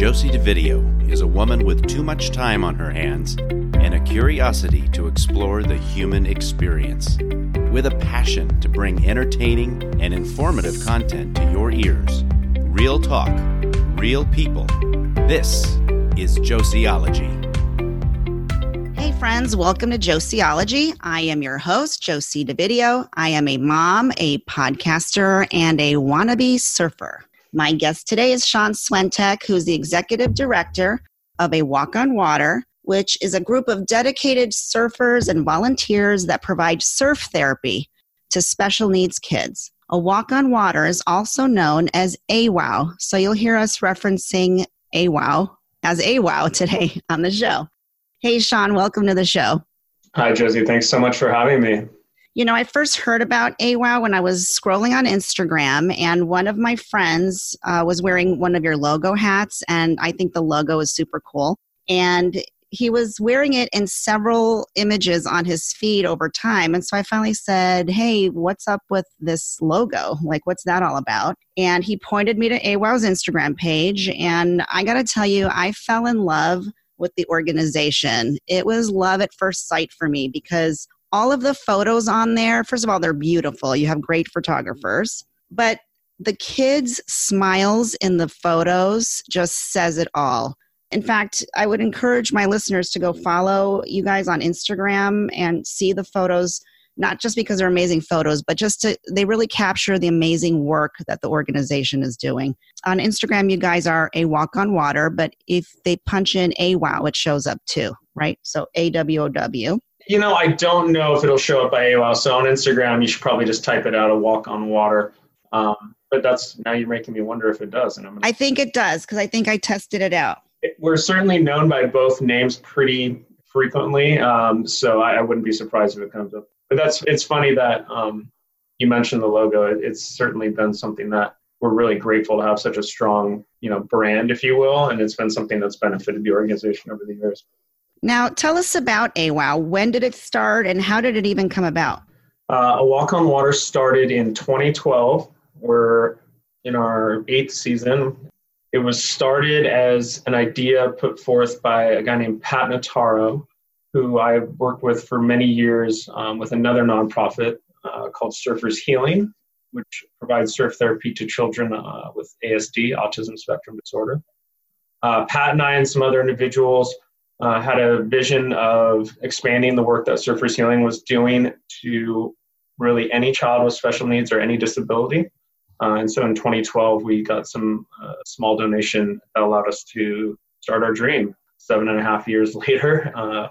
Josie DeVideo is a woman with too much time on her hands and a curiosity to explore the human experience. With a passion to bring entertaining and informative content to your ears. Real talk, real people. This is Josieology. Hey, friends, welcome to Josieology. I am your host, Josie DeVideo. I am a mom, a podcaster, and a wannabe surfer. My guest today is Sean Swentek, who's the executive director of A Walk on Water, which is a group of dedicated surfers and volunteers that provide surf therapy to special needs kids. A Walk on Water is also known as AWOW, so you'll hear us referencing AWOW as AWOW today on the show. Hey, Sean, welcome to the show. Hi, Josie. Thanks so much for having me. You know, I first heard about AWOW when I was scrolling on Instagram, and one of my friends uh, was wearing one of your logo hats, and I think the logo is super cool. And he was wearing it in several images on his feed over time. And so I finally said, Hey, what's up with this logo? Like, what's that all about? And he pointed me to AWOW's Instagram page. And I got to tell you, I fell in love with the organization. It was love at first sight for me because all of the photos on there, first of all, they're beautiful. You have great photographers, but the kids' smiles in the photos just says it all. In fact, I would encourage my listeners to go follow you guys on Instagram and see the photos, not just because they're amazing photos, but just to, they really capture the amazing work that the organization is doing. On Instagram, you guys are a walk on water, but if they punch in a wow, it shows up too, right? So A W O W. You know, I don't know if it'll show up by AOL. So on Instagram, you should probably just type it out, a walk on water. Um, but that's now you're making me wonder if it does. And I'm gonna, I think it does because I think I tested it out. we're certainly known by both names pretty frequently. Um, so I, I, wouldn't be surprised if it comes up. But that's it's funny that um, you mentioned the logo. It, it's certainly been something that we're really grateful to have such a strong, you know, brand, if you will, and it's been something that's benefited the organization over the years. Now, tell us about AWOW. When did it start and how did it even come about? Uh, a Walk on Water started in 2012. We're in our eighth season. It was started as an idea put forth by a guy named Pat Notaro, who I worked with for many years um, with another nonprofit uh, called Surfers Healing, which provides surf therapy to children uh, with ASD, autism spectrum disorder. Uh, Pat and I and some other individuals uh, had a vision of expanding the work that Surfers Healing was doing to really any child with special needs or any disability. Uh, and so in 2012, we got some uh, small donation that allowed us to start our dream. Seven and a half years later, uh,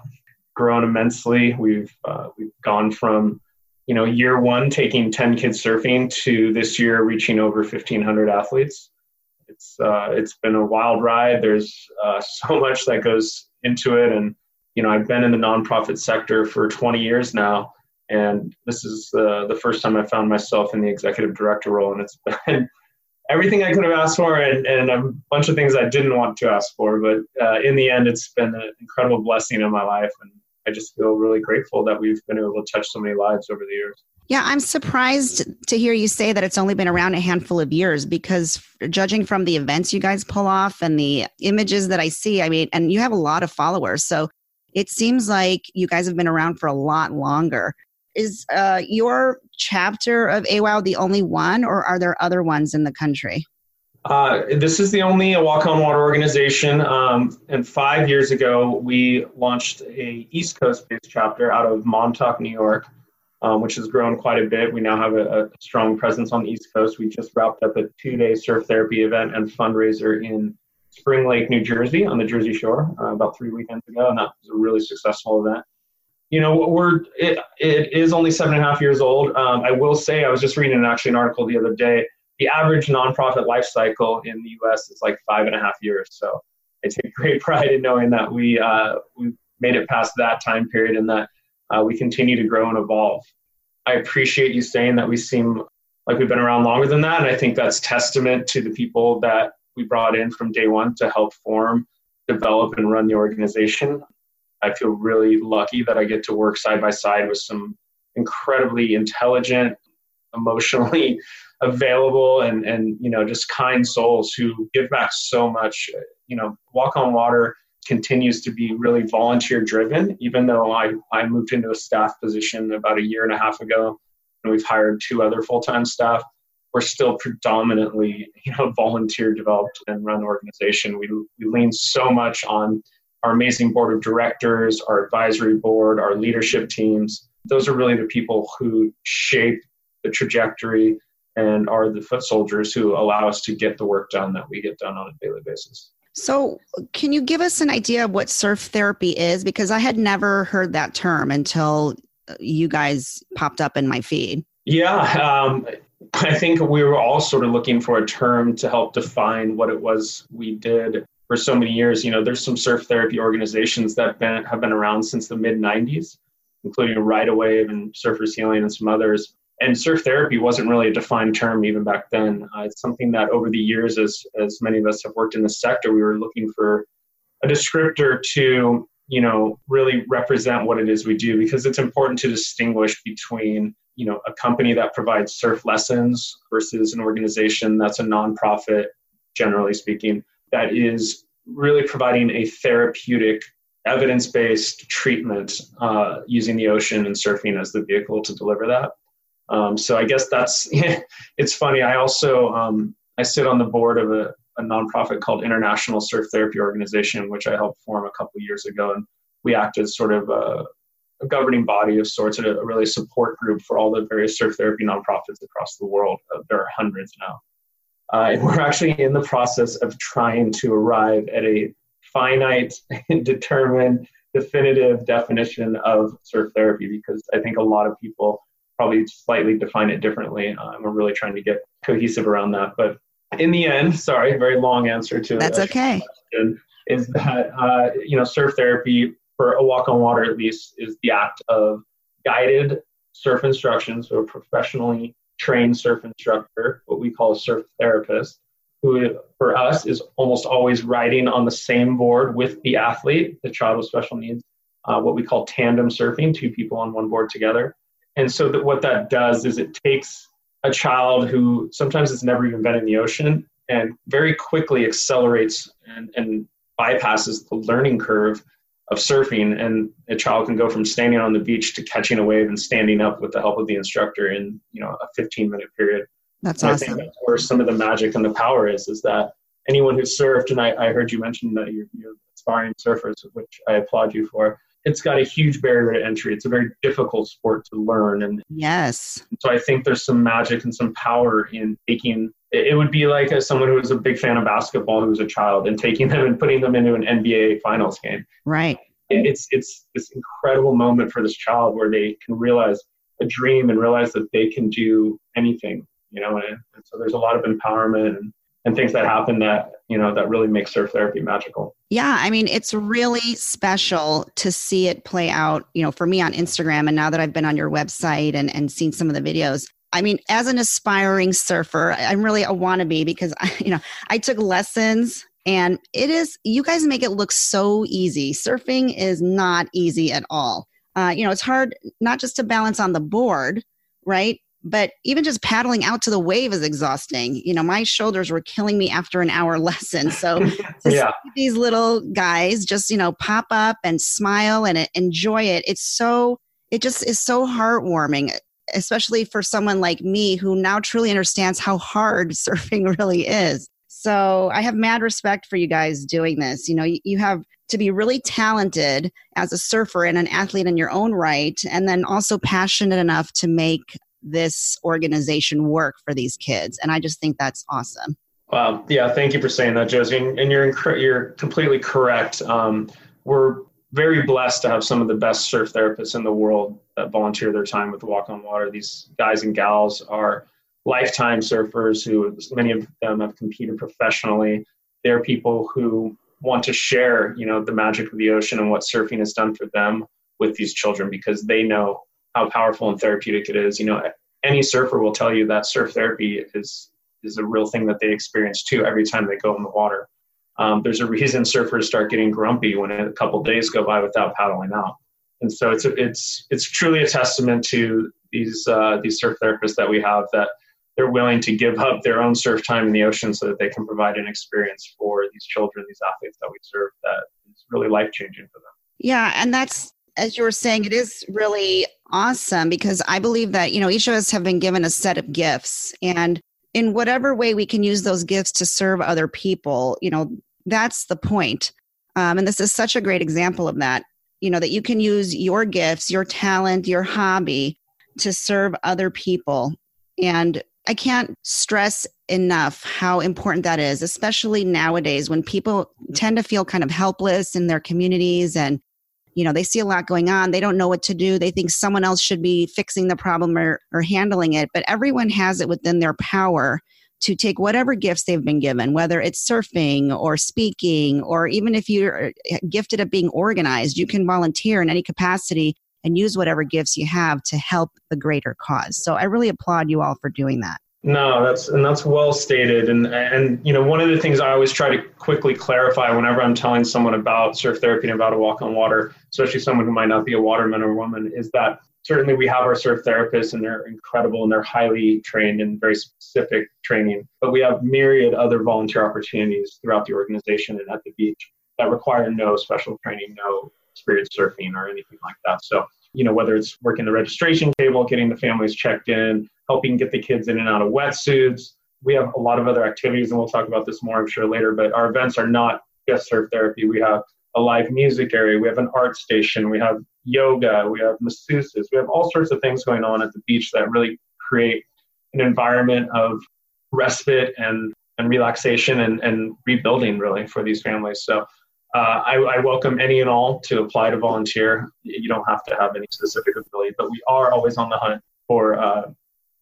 grown immensely. We've uh, we've gone from you know year one taking 10 kids surfing to this year reaching over 1,500 athletes. It's uh, it's been a wild ride. There's so much that goes into it. And, you know, I've been in the nonprofit sector for 20 years now. And this is uh, the first time I found myself in the executive director role. And it's been everything I could have asked for and, and a bunch of things I didn't want to ask for. But uh, in the end, it's been an incredible blessing in my life. And I just feel really grateful that we've been able to touch so many lives over the years. Yeah, I'm surprised to hear you say that it's only been around a handful of years because judging from the events you guys pull off and the images that I see, I mean, and you have a lot of followers. So it seems like you guys have been around for a lot longer. Is uh, your chapter of AWOW the only one, or are there other ones in the country? Uh, this is the only Walk on Water organization. Um, and five years ago, we launched a East Coast based chapter out of Montauk, New York um, which has grown quite a bit. We now have a, a, strong presence on the East Coast. We just wrapped up a two day surf therapy event and fundraiser in Spring Lake, New Jersey, on the Jersey Shore uh, about three weekends ago, and that was a really successful event. You know, we're it, it is only seven and a half years old. Um, I will say, I was just reading actually an article the other day. The average nonprofit life cycle in the U.S. is like five and a half years. So I take great pride in knowing that we uh, we made it past that time period and that uh, we continue to grow and evolve. I appreciate you saying that we seem like we've been around longer than that. And I think that's testament to the people that we brought in from day one to help form, develop, and run the organization. I feel really lucky that I get to work side by side with some incredibly intelligent, emotionally available, and, and you know, just kind souls who give back so much. you know, Walk on Water continues to be really volunteer driven, even though I, I moved into a staff position about a year and a half ago and we've hired two other full time staff. We're still predominantly, you know, volunteer developed and run organization. We, we lean so much on our amazing board of directors, our advisory board, our leadership teams. Those are really the people who shape the trajectory and are the foot soldiers who allow us to get the work done that we get done on a daily basis. So, can you give us an idea of what surf therapy is? Because I had never heard that term until you guys popped up in my feed. Yeah, um, I think we were all sort of looking for a term to help define what it was we did for so many years. You know, there's some surf therapy organizations that been, have been around since the mid 90s, including Ride Wave and Surfers Healing and some others. And surf therapy wasn't really a defined term even back then. Uh, it's something that over the years, as as many of us have worked in the sector, we were looking for a descriptor to you know really represent what it is we do because it's important to distinguish between you know a company that provides surf lessons versus an organization that's a nonprofit generally speaking that is really providing a therapeutic evidence-based treatment uh, using the ocean and surfing as the vehicle to deliver that um, so i guess that's it's funny. I also um, i sit on the board of a, a nonprofit called international surf therapy organization which i helped form a couple years ago. And we act as sort of a, a governing body of sorts and a, really support group for all the various surf therapy nonprofits across the world. Uh, there are hundreds now. Uh, and we're actually in the process of trying to arrive at a finite, and determined, definitive definition of surf therapy because I think a lot of people probably slightly define it differently. Uh, we're really trying to get cohesive around that. But in the end, sorry, very long answer to that's okay. Question, is that uh, you know surf therapy for a walk on water at least is the act of guided surf instruction, so a professionally trained surf instructor, what we call a surf therapist, who for us is almost always riding on the same board with the athlete, the child with special needs, uh, what we call tandem surfing, two people on one board together. And so that what that does is it takes a child who sometimes has never even been in the ocean and very quickly accelerates and, and bypasses the learning curve of surfing. And a child can go from standing on the beach to catching a wave and standing up with the help of the instructor in you know a 15 minute period. That's and awesome i think that's where some of the magic and the power is is that anyone who's surfed and i, I heard you mention that you're, you're aspiring surfers which i applaud you for it's got a huge barrier to entry it's a very difficult sport to learn and yes so i think there's some magic and some power in taking it would be like as someone who was a big fan of basketball who was a child and taking them and putting them into an NBA finals game. Right. It's it's this incredible moment for this child where they can realize a dream and realize that they can do anything, you know, and, and so there's a lot of empowerment and, and things that happen that, you know, that really make surf therapy magical. Yeah, I mean, it's really special to see it play out, you know, for me on Instagram and now that I've been on your website and and seen some of the videos, I mean, as an aspiring surfer, I'm really a wannabe because I, you know I took lessons, and it is you guys make it look so easy. Surfing is not easy at all. Uh, you know, it's hard not just to balance on the board, right? But even just paddling out to the wave is exhausting. You know, my shoulders were killing me after an hour lesson. So yeah. these little guys just you know pop up and smile and uh, enjoy it. It's so it just is so heartwarming especially for someone like me who now truly understands how hard surfing really is. So I have mad respect for you guys doing this. You know, you, you have to be really talented as a surfer and an athlete in your own right, and then also passionate enough to make this organization work for these kids. And I just think that's awesome. Wow. Yeah. Thank you for saying that, Josie. And you're, you're completely correct. Um, we're very blessed to have some of the best surf therapists in the world that volunteer their time with Walk on Water. These guys and gals are lifetime surfers who many of them have competed professionally. They're people who want to share, you know, the magic of the ocean and what surfing has done for them with these children because they know how powerful and therapeutic it is. You know, any surfer will tell you that surf therapy is is a real thing that they experience too every time they go in the water. Um, there's a reason surfers start getting grumpy when a couple days go by without paddling out. And so it's it's it's truly a testament to these uh, these surf therapists that we have that they're willing to give up their own surf time in the ocean so that they can provide an experience for these children, these athletes that we serve that is really life changing for them. Yeah, and that's as you were saying, it is really awesome because I believe that, you know, each of us have been given a set of gifts and in whatever way we can use those gifts to serve other people, you know, that's the point. Um, and this is such a great example of that, you know, that you can use your gifts, your talent, your hobby to serve other people. And I can't stress enough how important that is, especially nowadays when people tend to feel kind of helpless in their communities and you know they see a lot going on they don't know what to do they think someone else should be fixing the problem or, or handling it but everyone has it within their power to take whatever gifts they've been given whether it's surfing or speaking or even if you're uh, gifted at being organized you can volunteer in any capacity and use whatever gifts you have to help the greater cause. So i really applaud you all for doing that no, that's and that's well stated. And and you know, one of the things I always try to quickly clarify whenever I'm telling someone about surf therapy and about a walk on water, especially someone who might not be a waterman or woman, is that certainly we have our surf therapists and they're incredible and they're highly trained in very specific training. But we have myriad other volunteer opportunities throughout the organization and at the beach that require no special training, no spirit surfing or anything like that. So you know, whether it's working the registration table, getting the families checked in, helping get the kids in and out of wetsuits. We have a lot of other activities, and we'll talk about this more, I'm sure, later. But our events are not just surf therapy. We have a live music area, we have an art station, we have yoga, we have masseuses, we have all sorts of things going on at the beach that really create an environment of respite and, and relaxation and, and rebuilding, really, for these families. So uh, I, I, welcome any and all to apply to volunteer. You don't have to have any specific ability, but we are always on the hunt for uh,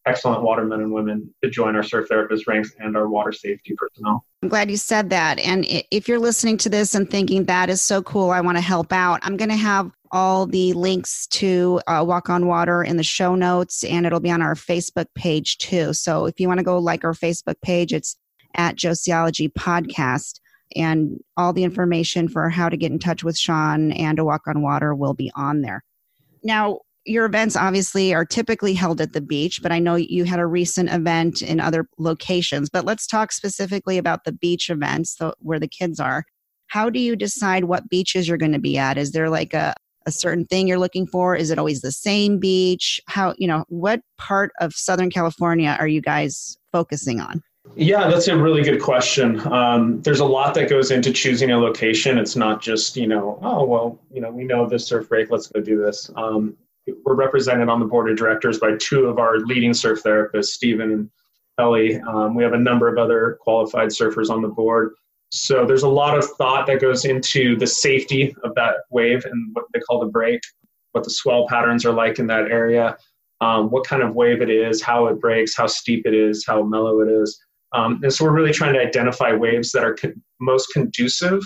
excellent watermen and women to join our surf therapist ranks and our water safety personnel. I'm glad you said that. And if you're listening to this and thinking that is so cool, I want to help out, I'm going to have all the links to uh, Walk on Water in the show notes, and it'll be on our Facebook page too. So if you want to go like our Facebook page, it's at Josieology Podcast and all the information for how to get in touch with Sean and to walk on water will be on there. Now, your events obviously are typically held at the beach, but I know you had a recent event in other locations. But let's talk specifically about the beach events so where the kids are. How do you decide what beaches you're going to be at? Is there like a, a certain thing you're looking for? Is it always the same beach? How, you know, what part of Southern California are you guys focusing on? Yeah, that's a really good question. Um, there's a lot that goes into choosing a location. It's not just, you know, oh, well, you know, we know this surf break, let's go do this. Um, we're represented on the board of directors by two of our leading surf therapists, Stephen and Ellie. Um, we have a number of other qualified surfers on the board. So there's a lot of thought that goes into the safety of that wave and what they call the break, what the swell patterns are like in that area, um, what kind of wave it is, how it breaks, how steep it is, how mellow it is. Um, and so we're really trying to identify waves that are con- most conducive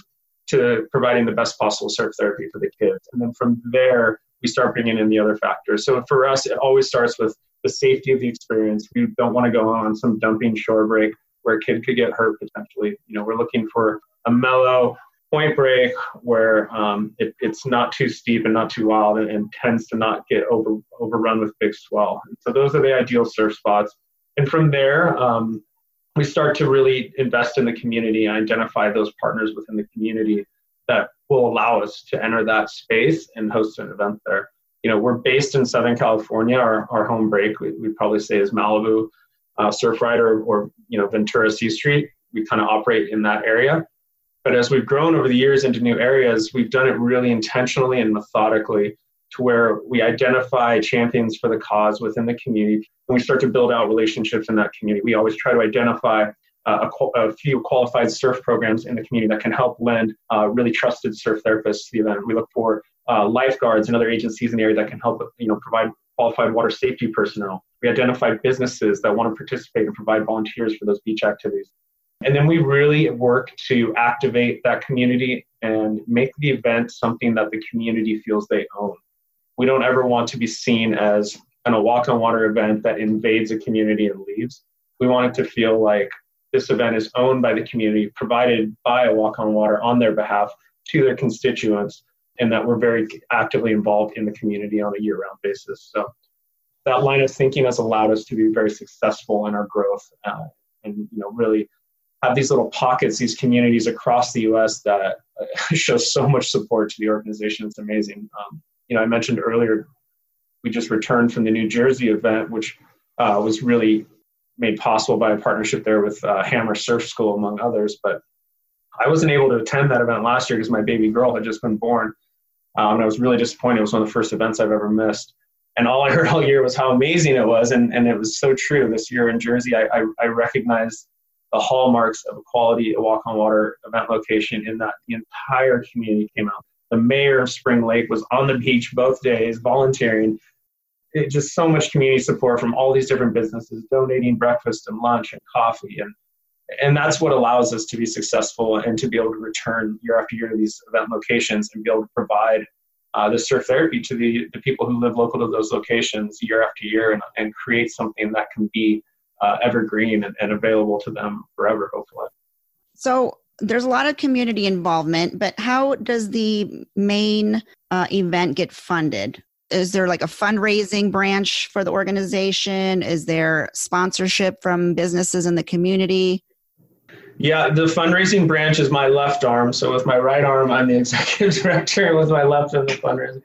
to providing the best possible surf therapy for the kids. And then from there, we start bringing in the other factors. So for us, it always starts with the safety of the experience. We don't want to go on some dumping shore break where a kid could get hurt potentially. You know, we're looking for a mellow point break where um, it, it's not too steep and not too wild and, and, tends to not get over overrun with big swell. And so those are the ideal surf spots. And from there, um, we start to really invest in the community and identify those partners within the community that will allow us to enter that space and host an event there. You know, we're based in Southern California. Our, our home break, we, we probably say, is Malibu uh, Surfrider or, or, you know, Ventura C Street. We kind of operate in that area. But as we've grown over the years into new areas, we've done it really intentionally and methodically to where we identify champions for the cause within the community and we start to build out relationships in that community. We always try to identify a, a, few qualified surf programs in the community that can help lend uh, really trusted surf therapists to the event. We look for uh, lifeguards and other agencies in the area that can help you know provide qualified water safety personnel. We identify businesses that want to participate and provide volunteers for those beach activities. And then we really work to activate that community and make the event something that the community feels they own we don't ever want to be seen as an, a walk on water event that invades a community and leaves. We want it to feel like this event is owned by the community, provided by a walk on water on their behalf to their constituents, and that we're very actively involved in the community on a year round basis. So that line of thinking has allowed us to be very successful in our growth uh, and you know really have these little pockets, these communities across the U.S. that uh, show so much support to the organization. It's amazing. Um, you know, I mentioned earlier we just returned from the New Jersey event, which uh, was really made possible by a partnership there with uh, Hammer Surf School, among others. But I wasn't able to attend that event last year because my baby girl had just been born. Um, and I was really disappointed. It was one of the first events I've ever missed. And all I heard all year was how amazing it was. And, and it was so true. This year in Jersey, I, I, I recognized the hallmarks of a quality walk on water event location in that the entire community came out. The mayor of Spring Lake was on the beach both days volunteering. It, just so much community support from all these different businesses donating breakfast and lunch and coffee and and that's what allows us to be successful and to be able to return year after year to these event locations and be able to provide uh, the surf therapy to the, the people who live local to those locations year after year and, and create something that can be uh, evergreen and, and available to them forever, hopefully. So there's a lot of community involvement, but how does the main uh, event get funded? Is there like a fundraising branch for the organization? Is there sponsorship from businesses in the community? Yeah, the fundraising branch is my left arm. So with my right arm, I'm the executive director, with my left, I'm the fundraising.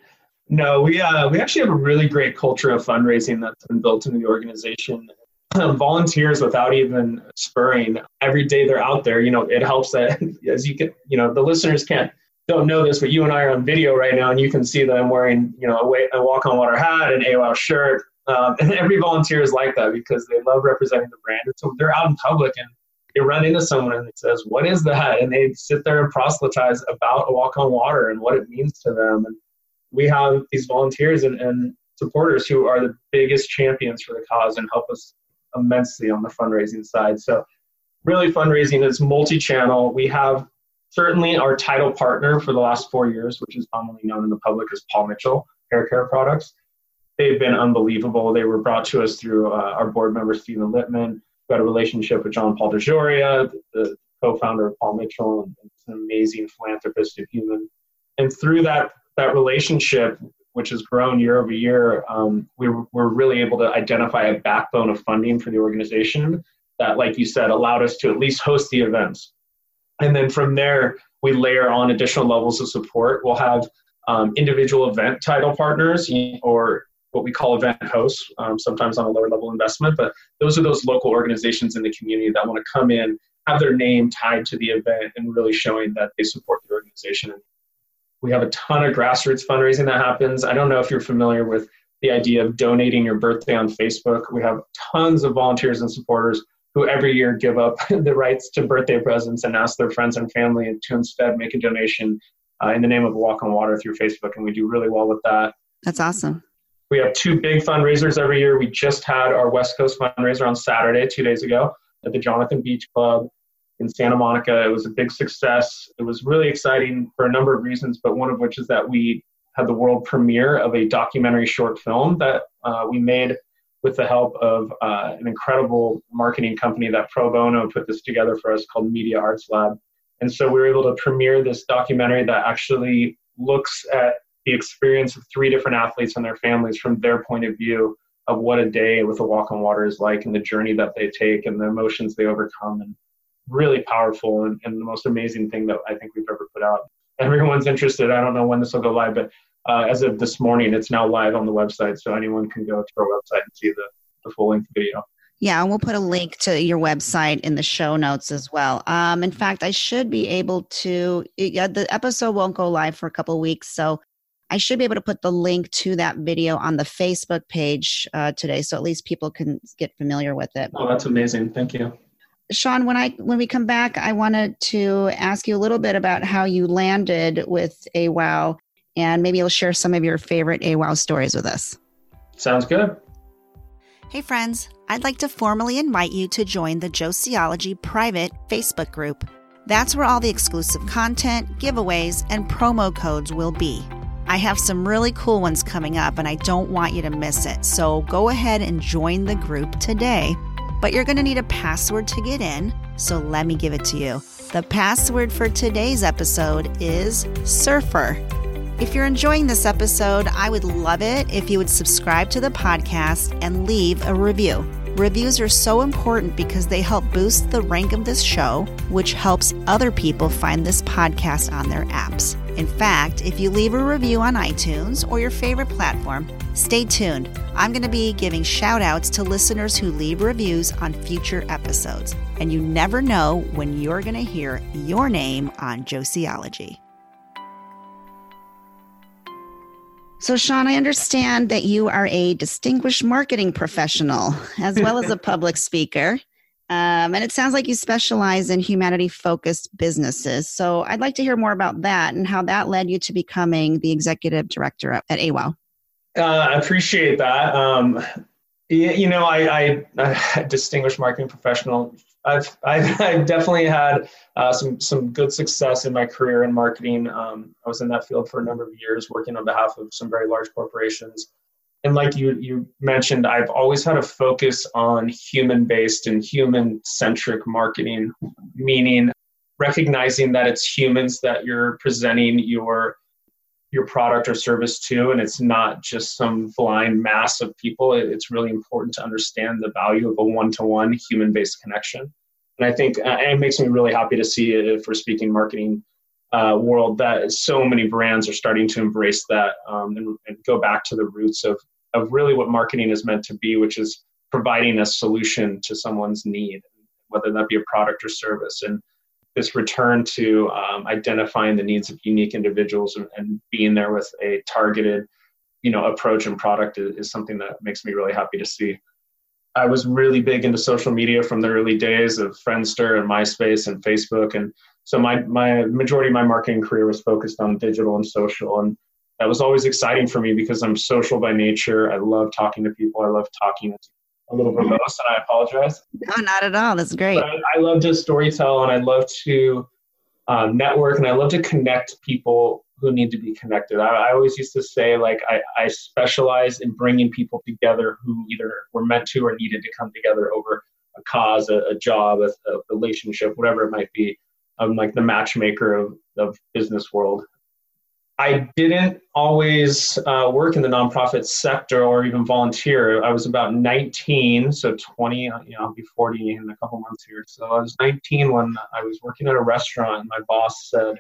No, we uh, we actually have a really great culture of fundraising that's been built into the organization. volunteers without even spurring every day they're out there you know it helps that as you can you know the listeners can't don't know this but you and i are on video right now and you can see that i'm wearing you know a, walk on water hat and AWOW shirt um, and every volunteer is like that because they love representing the brand and so they're out in public and they run into someone and it says what is that and they sit there and proselytize about a walk on water and what it means to them and we have these volunteers and, and supporters who are the biggest champions for the cause and help us immensely on the fundraising side. So, really, fundraising is multi channel. We have certainly our title partner for the last four years, which is commonly known in the public as Paul Mitchell Hair Care Products. They've been unbelievable. They were brought to us through uh, our board member, Stephen Littman. We had a relationship with John Paul DeJoria, the co founder of Paul Mitchell, and an amazing philanthropist and human. And through that, that relationship, which has grown year over year, um, we were really able to identify a backbone of funding for the organization that, like you said, allowed us to at least host the events. And then from there, we layer on additional levels of support. We'll have um, individual event title partners or what we call event hosts, um, sometimes on a lower level investment, but those are those local organizations in the community that want to come in, have their name tied to the event, and really showing that they support the organization we have a ton of grassroots fundraising that happens. I don't know if you're familiar with the idea of donating your birthday on Facebook. We have tons of volunteers and supporters who every year give up the rights to birthday presents and ask their friends and family to instead make a donation uh, in the name of Walk on Water through Facebook, and we do really well with that. That's awesome. We have two big fundraisers every year. We just had our West Coast fundraiser on Saturday, two days ago, at the Jonathan Beach Club in Santa Monica. It was a big success. It was really exciting for a number of reasons, but one of which is that we had the world premiere of a documentary short film that uh, we made with the help of uh, an incredible marketing company that pro bono put this together for us called Media Arts Lab. And so we were able to premiere this documentary that actually looks at the experience of three different athletes and their families from their point of view of what a day with a walk on water is like and the journey that they take and the emotions they overcome and really powerful and, and the most amazing thing that I think we've ever put out. Everyone's interested. I don't know when this will go live, but uh, as of this morning, it's now live on the website, so anyone can go to our website and see the, the full length video. Yeah, and we'll put a link to your website in the show notes as well. Um, in fact, I should be able to. Yeah, the episode won't go live for a couple weeks, so I should be able to put the link to that video on the Facebook page uh, today, so at least people can get familiar with it. Oh, that's amazing! Thank you. Sean, when I when we come back, I wanted to ask you a little bit about how you landed with AWOW, and maybe you'll share some of your favorite AWOW stories with us. Sounds good. Hey friends, I'd like to formally invite you to join the Josieology private Facebook group. That's where all the exclusive content, giveaways, and promo codes will be. I have some really cool ones coming up, and I don't want you to miss it. So go ahead and join the group today but you're going to need a password to get in. So let me give it to you. The password for today's episode is surfer. If you're enjoying this episode, I would love it if you would subscribe to the podcast and leave a review. Reviews are so important because they help boost the rank of this show, which helps other people find this podcast on their apps. In fact, if you leave a review on iTunes or your favorite platform, stay tuned. I'm going to be giving shout outs to listeners who leave reviews on future episodes. And you never know when you're going to hear your name on Josieology. So, Sean, I understand that you are a distinguished marketing professional as well as a public speaker. Um, and it sounds like you specialize in humanity focused businesses. So, I'd like to hear more about that and how that led you to becoming the executive director at, AWOW. Uh, I appreciate that. Um, you know, I, I, distinguished marketing professional. I've, I've, I've definitely had uh, some some good success in my career in marketing. Um, I was in that field for a number of years, working on behalf of some very large corporations. And like you you mentioned, I've always had a focus on human based and human centric marketing, meaning recognizing that it's humans that you're presenting your your product or service to and it's not just some blind mass of people. It's really important to understand the value of a one-to-one human-based connection. And i think uh, it makes me really happy to see it for speaking marketing uh, world that so many brands are starting to embrace that um, and, and go back to the roots of, of really what marketing is meant to be which is providing a solution to someone's need whether that be a product or service. And this return to um, identifying the needs of unique individuals and, and, being there with a targeted you know approach and product is, is, something that makes me really happy to see. I was really big into social media from the early days of friendster and myspace and facebook and so my, my majority of my marketing career was focused on digital and social and that was always exciting for me because i'm social by nature. I love talking to people. I love talking a little verbose, and I apologize. No, not at all. That's great. I, I, love to storytell, and I love to uh, network, and I love to connect people who need to be connected. I, I always used to say, like, I, I, specialize in bringing people together who either were meant to or needed to come together over a cause, a, a job, a, a, relationship, whatever it might be. I'm like the matchmaker of, of business world. I didn't always uh, work in the nonprofit sector or even volunteer. I was about 19, so 20, you know, I'll be 40 in a couple months here. So I was 19 when I was working at a restaurant, and my boss said,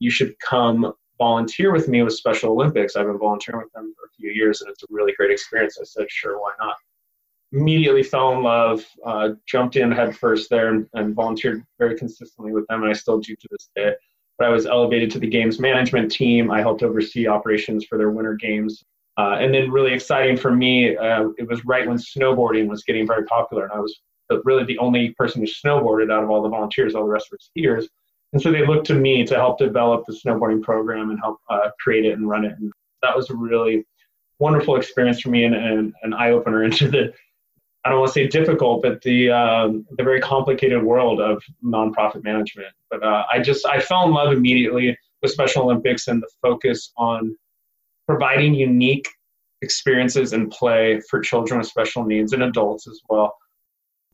You should come volunteer with me with Special Olympics. I've been volunteering with them for a few years, and it's a really great experience. I said, Sure, why not? Immediately fell in love, uh, jumped in headfirst there, and, and volunteered very consistently with them, and I still do to this day but I was elevated to the games management team. I helped oversee operations for their winter games. Uh, and then, really exciting for me, uh, it was right when snowboarding was getting very popular, and I was really the only person who snowboarded out of all the volunteers. All the rest were skiers, and so they looked to me to help develop the snowboarding program and help uh, create it and run it. And that was a really wonderful experience for me and, and an eye opener into the I don't want to say difficult, but the um, the very complicated world of nonprofit management. But uh, I just I fell in love immediately with Special Olympics and the focus on providing unique experiences and play for children with special needs and adults as well,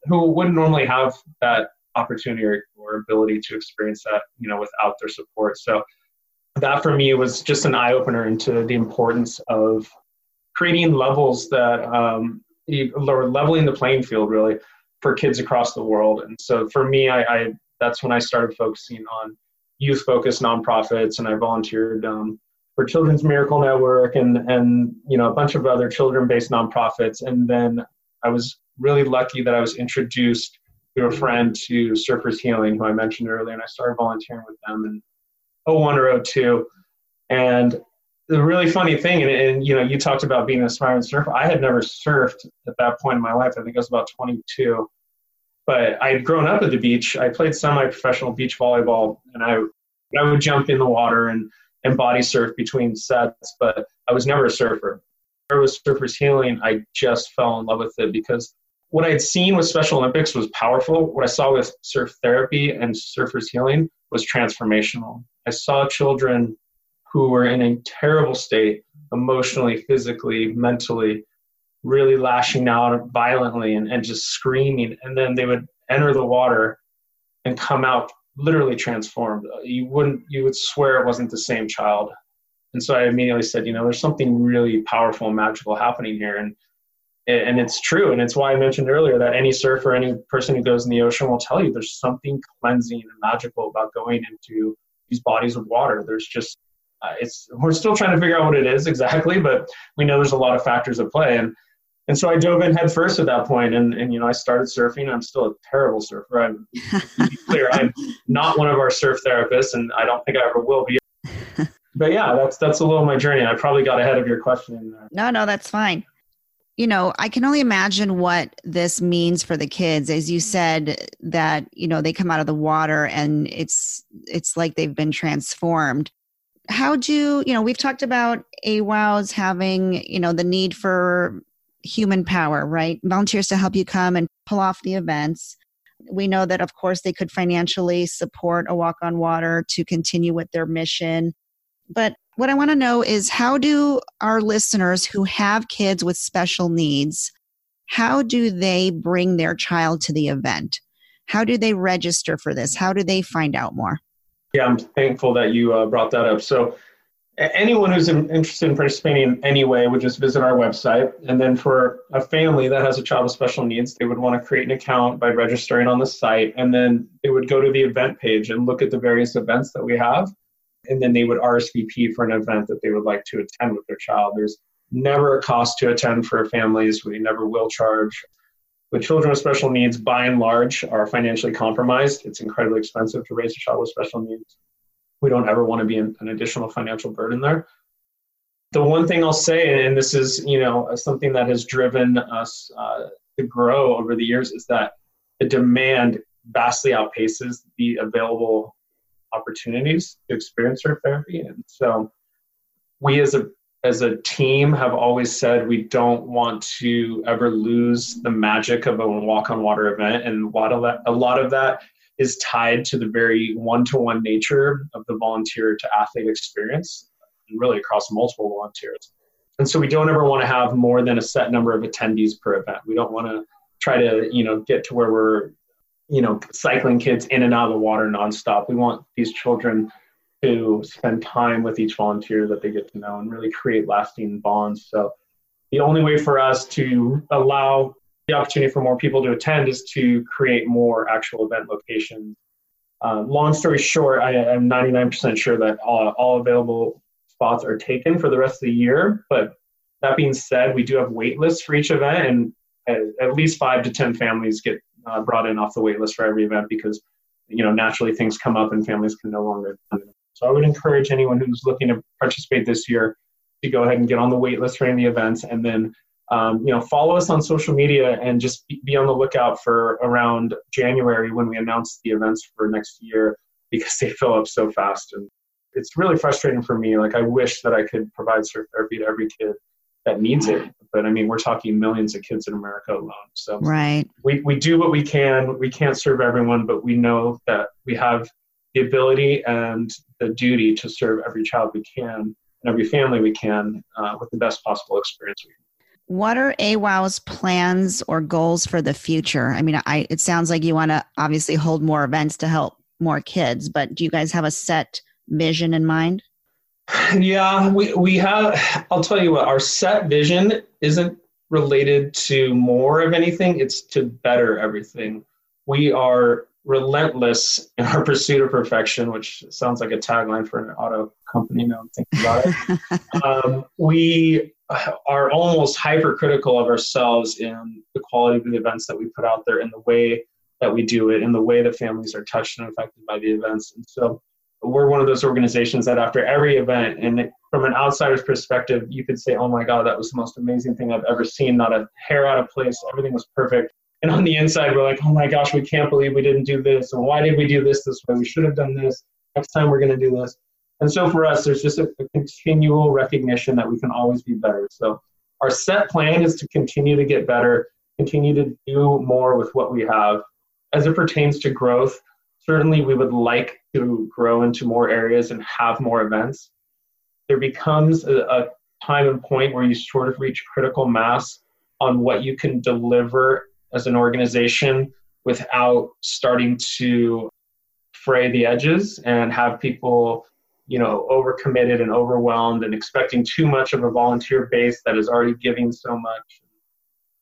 who wouldn't normally have that opportunity or, or ability to experience that, you know, without their support. So that for me was just an eye opener into the importance of creating levels that um, or leveling the playing field really for kids across the world. And so for me, I, I that's when I started focusing on youth focused nonprofits, and I volunteered um, for Children's Miracle Network and and you know a bunch of other children based nonprofits. And then I was really lucky that I was introduced through a friend to Surfers Healing, who I mentioned earlier, and I started volunteering with them in 01 or 02. And the really funny thing, and, and, you know, you talked about being an aspiring surfer. I had never surfed at that point in my life. I think I was about 22, but I had grown up at the beach. I played semi-professional beach volleyball, and I I would jump in the water and and body surf between sets, but I was never a surfer. There was Surfers Healing. I just fell in love with it because what I had seen with Special Olympics was powerful. What I saw with surf therapy and Surfers Healing was transformational. I saw children who were in a terrible state emotionally, physically, mentally, really lashing out violently and, and just screaming. And then they would enter the water and come out literally transformed. You wouldn't, you would swear it wasn't the same child. And so I immediately said, you know, there's something really powerful and magical happening here. And and it's true. And it's why I mentioned earlier that any surfer, any person who goes in the ocean will tell you there's something cleansing and magical about going into these bodies of water. There's just uh, it's we're still trying to figure out what it is exactly, but we know there's a lot of factors at play. And and so I dove in headfirst at that point, and and you know I started surfing. I'm still a terrible surfer. I'm be clear, I'm not one of our surf therapists, and I don't think I ever will be. But yeah, that's that's a little my journey. And I probably got ahead of your question. No, no, that's fine. You know, I can only imagine what this means for the kids. As you said, that you know they come out of the water and it's it's like they've been transformed how do you know we've talked about AWOWs having you know the need for human power right? Volunteers to help you come and pull off the events. We know that of course they could financially support a walk on water to continue with their mission. But what i want to know is how do our listeners who have kids with special needs how do they bring their child to the event? How do they register for this? How do they find out more yeah, I'm thankful that you uh, brought that up. So, anyone who's interested in participating in any way would just visit our website. And then, for a family that has a child with special needs, they would want to create an account by registering on the site. And then they would go to the event page and look at the various events that we have. And then they would RSVP for an event that they would like to attend with their child. There's never a cost to attend for families. We never will charge with children with special needs, by and large, are financially compromised. It's incredibly expensive to raise a child with special needs. We don't ever want to be an, additional financial burden there. The one thing I'll say, and this is you know something that has driven us uh, to grow over the years, is that the demand vastly outpaces the available opportunities to experience surf therapy, and so we as a as a team have always said we don't want to ever lose the magic of a walk on water event. And a lot of that a lot of that is tied to the very one-to-one nature of the volunteer to athlete experience and really across multiple volunteers. And so we don't ever want to have more than a set number of attendees per event. We don't want to try to you know get to where we're you know cycling kids in and out of the water nonstop. We want these children to spend time with each volunteer that they get to know and really create lasting bonds. So the only way for us to allow the opportunity for more people to attend is to create more actual event locations. Um, long story short, I am 99% sure that all, all available spots are taken for the rest of the year. But that being said, we do have wait lists for each event, and at, at least five to 10 families get uh, brought in off the wait list for every event because you know naturally things come up and families can no longer so I would encourage anyone who's looking to participate this year to go ahead and get on the wait list for any of the events and then um, you know follow us on social media and just be on the lookout for around January when we announce the events for next year because they fill up so fast and it's really frustrating for me. Like I wish that I could provide surf therapy to every kid that needs it but I mean we're talking millions of kids in America alone. So right. we, we do what we can. We can't serve everyone but we know that we have the ability and the duty to serve every child we can and every family we can uh, with the best possible experience we can. What are AWOW's plans or goals for the future? I mean, I, it sounds like you want to obviously hold more events to help more kids, but do you guys have a set vision in mind? Yeah, we, we have. I'll tell you what, our set vision isn't related to more of anything, it's to better everything. We are relentless in our pursuit of perfection, which sounds like a tagline for an auto company. Now I'm thinking about it. um, we are almost hypercritical of ourselves in the quality of the events that we put out there, in the way that we do it, in the way that families are touched and affected by the events. And so we're one of those organizations that after every event, and from an outsider's perspective, you could say, oh my God, that was the most amazing thing I've ever seen. Not a hair out of place. Everything was perfect and on the inside we're like oh my gosh we can't believe we didn't do this. And why did we do this this way? We should have done this. Next time we're going to do this. And so for us there's just a, a, continual recognition that we can always be better. So our set plan is to continue to get better continue to do more with what we have. As it pertains to growth certainly we would like to grow into more areas and have more events. There becomes a, a time and point where you sort of reach critical mass on what you can deliver as an organization without starting to fray the edges and have people you know, overcommitted and overwhelmed and expecting too much of a volunteer base that is already giving so much.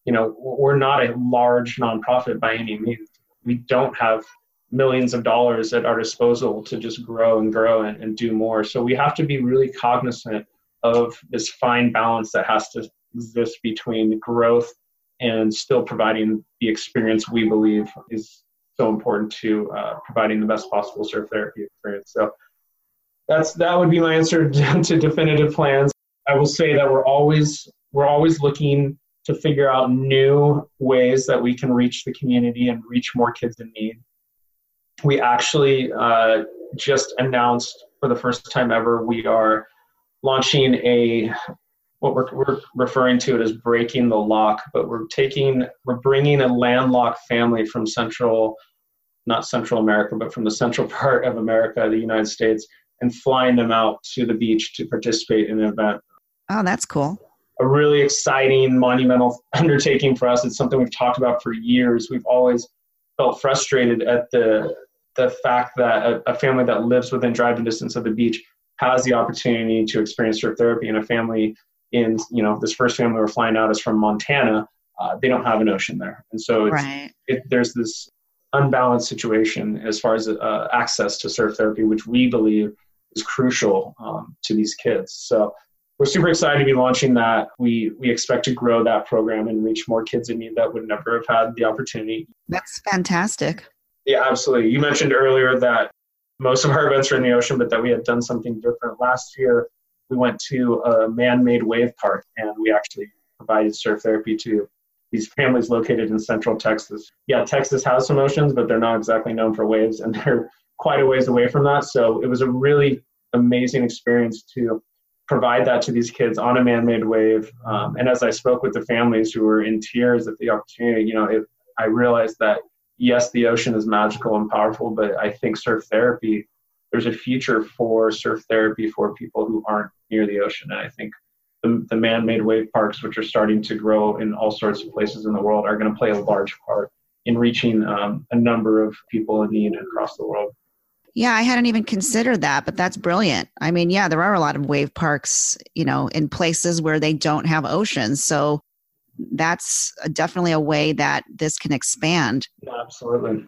You know, we're not a large nonprofit by any means. We don't have millions of dollars at our disposal to just grow and grow and, and do more. So we have to be really cognizant of this fine balance that has to exist between growth and still providing the experience we believe is so important to uh, providing the best possible surf therapy experience. So that's that would be my answer to definitive plans. I will say that we're always we're always looking to figure out new ways that we can reach the community and reach more kids in need. We actually uh, just announced for the first time ever we are launching a what we're, we're referring to it as breaking the lock but we're taking we're bringing a landlocked family from central not central america but from the central part of america the united states and flying them out to the beach to participate in an event. Oh that's cool. A really exciting monumental undertaking for us. It's something we've talked about for years. We've always felt frustrated at the the fact that a, a family that lives within driving distance of the beach has the opportunity to experience surf therapy and a family in you know this first family we're flying out is from montana uh, they don't have an ocean there. And so right. it, there's this unbalanced situation as far as uh, access to surf therapy which we believe is crucial um, to these kids. So we're super excited to be launching that. We we expect to grow that program and reach more kids in need that would never have had the opportunity. That's fantastic. Yeah absolutely. You mentioned earlier that most of our events are in the ocean, but that we had done something different. Last year, we went to a man made wave park and we actually provided surf therapy to these families located in central Texas. Yeah, Texas has some oceans, but they're not exactly known for waves and they're quite a ways away from that. So it was a really amazing experience to provide that to these kids on a man made wave. Um, and as I spoke with the families who were in tears at the opportunity, you know, it, I realized that yes, the ocean is magical and powerful, but I think surf therapy, there's a future for surf therapy for people who aren't near the ocean. And I think the, the man made wave parks, which are starting to grow in all sorts of places in the world, are going to play a large part in reaching um, a number of people in need across the world. Yeah, I hadn't even considered that, but that's brilliant. I mean, yeah, there are a lot of wave parks, you know, in places where they don't have oceans. So that's definitely a way that this can expand. Absolutely.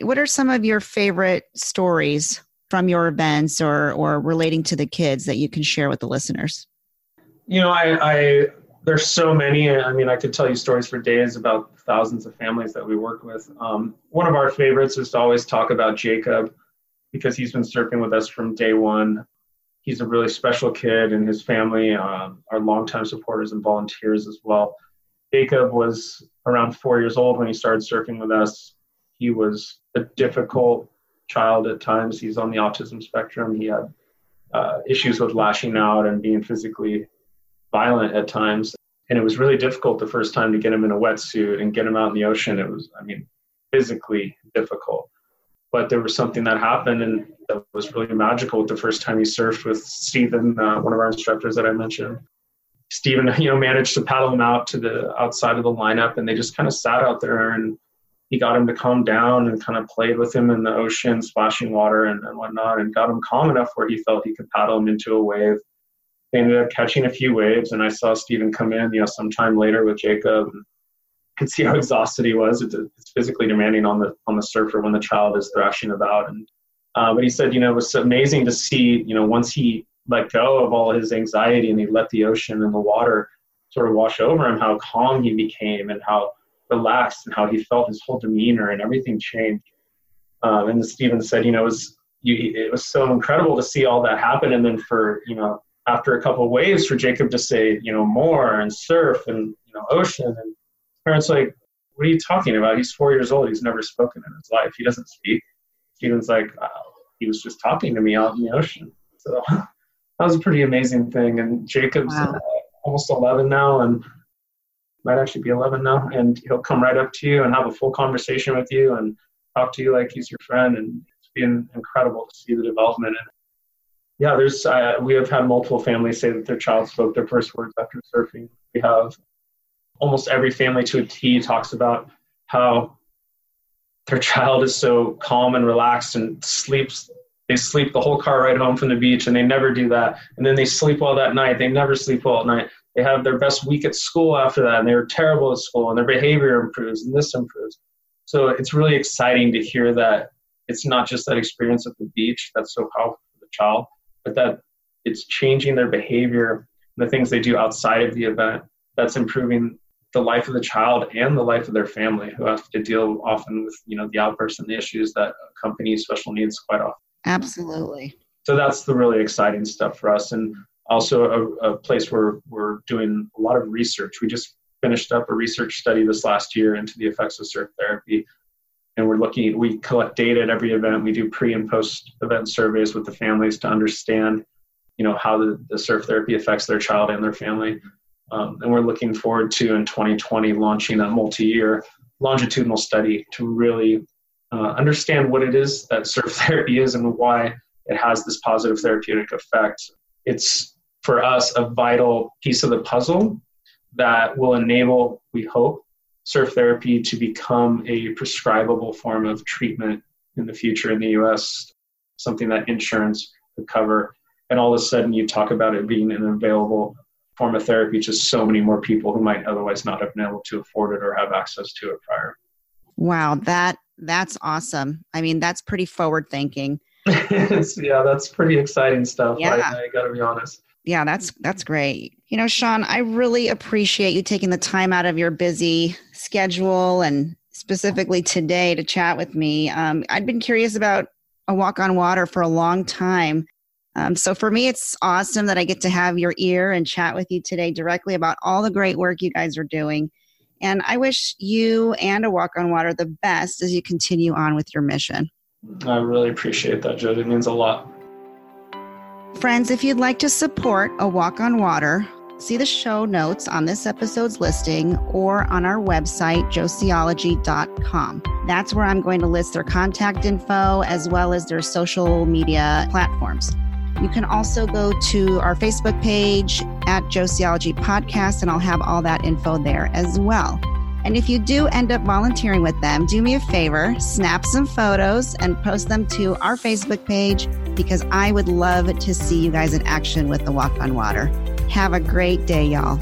What are some of your favorite stories from your events or or relating to the kids that you can share with the listeners? You know, I, I there's so many. I mean, I could tell you stories for days about thousands of families that we work with. Um, one of our favorites is to always talk about Jacob because he's been surfing with us from day one. He's a really special kid, and his family um, are longtime supporters and volunteers as well. Jacob was around four years old when he started surfing with us. He was a difficult child at times. He's on the autism spectrum. He had uh, issues with lashing out and being physically violent at times. And it was really difficult the first time to get him in a wetsuit and get him out in the ocean. It was, I mean, physically difficult. But there was something that happened and that was really magical the first time he surfed with Stephen, uh, one of our instructors that I mentioned. Stephen, you know, managed to paddle him out to the outside of the lineup, and they just kind of sat out there, and he got him to calm down and kind of played with him in the ocean, splashing water and, and whatnot, and got him calm enough where he felt he could paddle him into a wave. They ended up catching a few waves, and I saw Stephen come in, you know, sometime later with Jacob, and could see how exhausted he was. It's, it's physically demanding on the on the surfer when the child is thrashing about, and uh, but he said, you know, it was amazing to see, you know, once he let go of all his anxiety and he let the ocean and the water sort of wash over him, how calm he became and how relaxed and how he felt his whole demeanor and everything changed. Um, and Stephen said, you know, it was, you, it was so incredible to see all that happen. And then for, you know, after a couple of waves for Jacob to say, you know, more and surf and, you know, ocean and parents like, what are you talking about? He's four years old. He's never spoken in his life. He doesn't speak. Stephen's like, oh, he was just talking to me out in the ocean. So that was a pretty amazing thing. And Jacob's wow. uh, almost 11 now and might actually be 11 now. And he'll come right up to you and have a full conversation with you and talk to you like he's your friend. And it's been incredible to see the development. And yeah, there's uh, we have had multiple families say that their child spoke their first words after surfing. We have almost every family to a T talks about how their child is so calm and relaxed and sleeps they sleep the whole car ride home from the beach and they never do that. And then they sleep well that night. They never sleep well at night. They have their best week at school after that and they were terrible at school and their behavior improves and this improves. So it's really exciting to hear that it's not just that experience at the beach that's so powerful for the child, but that it's changing their behavior, the things they do outside of the event that's improving the life of the child and the life of their family who have to deal often with you know the outbursts and the issues that accompany special needs quite often Absolutely. So that's the really exciting stuff for us, and also a, a place where we're doing a lot of research. We just finished up a research study this last year into the effects of surf therapy, and we're looking. We collect data at every event. We do pre and post event surveys with the families to understand, you know, how the, the surf therapy affects their child and their family. Um, and we're looking forward to in 2020 launching a multi-year longitudinal study to really uh, understand what it is that surf therapy is and why it has this positive therapeutic effect. It's for us a vital piece of the puzzle that will enable, we hope, surf therapy to become a prescribable form of treatment in the future in the US, something that insurance could cover. And all of a sudden, you talk about it being an available form of therapy to so many more people who might otherwise not have been able to afford it or have access to it prior. Wow, that that's awesome. I mean, that's pretty forward thinking. yeah, that's pretty exciting stuff. Yeah. I, I got to be honest. Yeah, that's that's great. You know, Sean, I really appreciate you taking the time out of your busy schedule and specifically today to chat with me. Um, I'd been curious about a walk on water for a long time. Um, so for me, it's awesome that I get to have your ear and chat with you today directly about all the great work you guys are doing. And I wish you and A Walk on Water the best as you continue on with your mission. I really appreciate that, Joe. It means a lot. Friends, if you'd like to support A Walk on Water, see the show notes on this episode's listing or on our website, josieology.com. That's where I'm going to list their contact info as well as their social media platforms. You can also go to our Facebook page at Josieology Podcast, and I'll have all that info there as well. And if you do end up volunteering with them, do me a favor, snap some photos and post them to our Facebook page because I would love to see you guys in action with the Walk on Water. Have a great day, y'all.